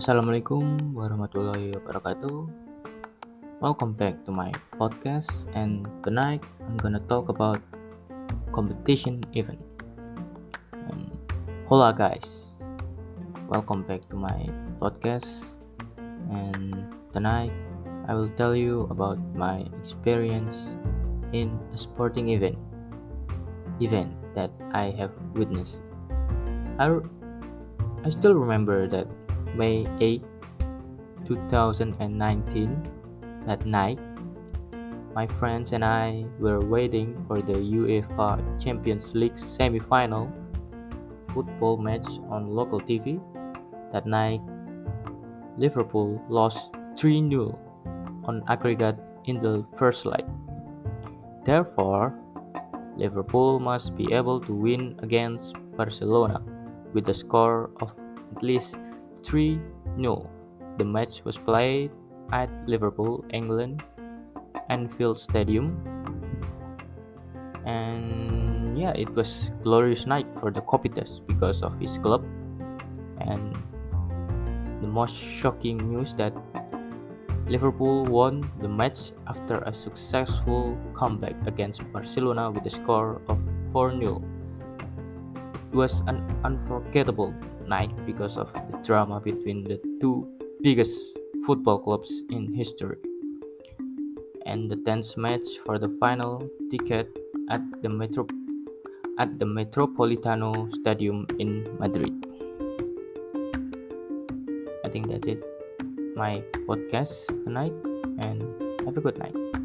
Assalamualaikum warahmatullahi wabarakatuh. Welcome back to my podcast, and tonight I'm gonna talk about competition event. And hola guys, welcome back to my podcast. And tonight I will tell you about my experience in a sporting event, event that I have witnessed. I, I still remember that May 8, 2019, that night, my friends and I were waiting for the UEFA Champions League semi-final football match on local TV. That night, Liverpool lost 3-0 on aggregate in the first leg. Therefore, Liverpool must be able to win against Barcelona with a score of at least 3 0. The match was played at Liverpool, England, Anfield Stadium. And yeah, it was glorious night for the Kopitas because of his club. And the most shocking news that Liverpool won the match after a successful comeback against Barcelona with a score of 4 0. It was an unforgettable night because of the drama between the two biggest football clubs in history. And the tense match for the final ticket at the Metro at the Metropolitano Stadium in Madrid. I think that's it. My podcast tonight and have a good night.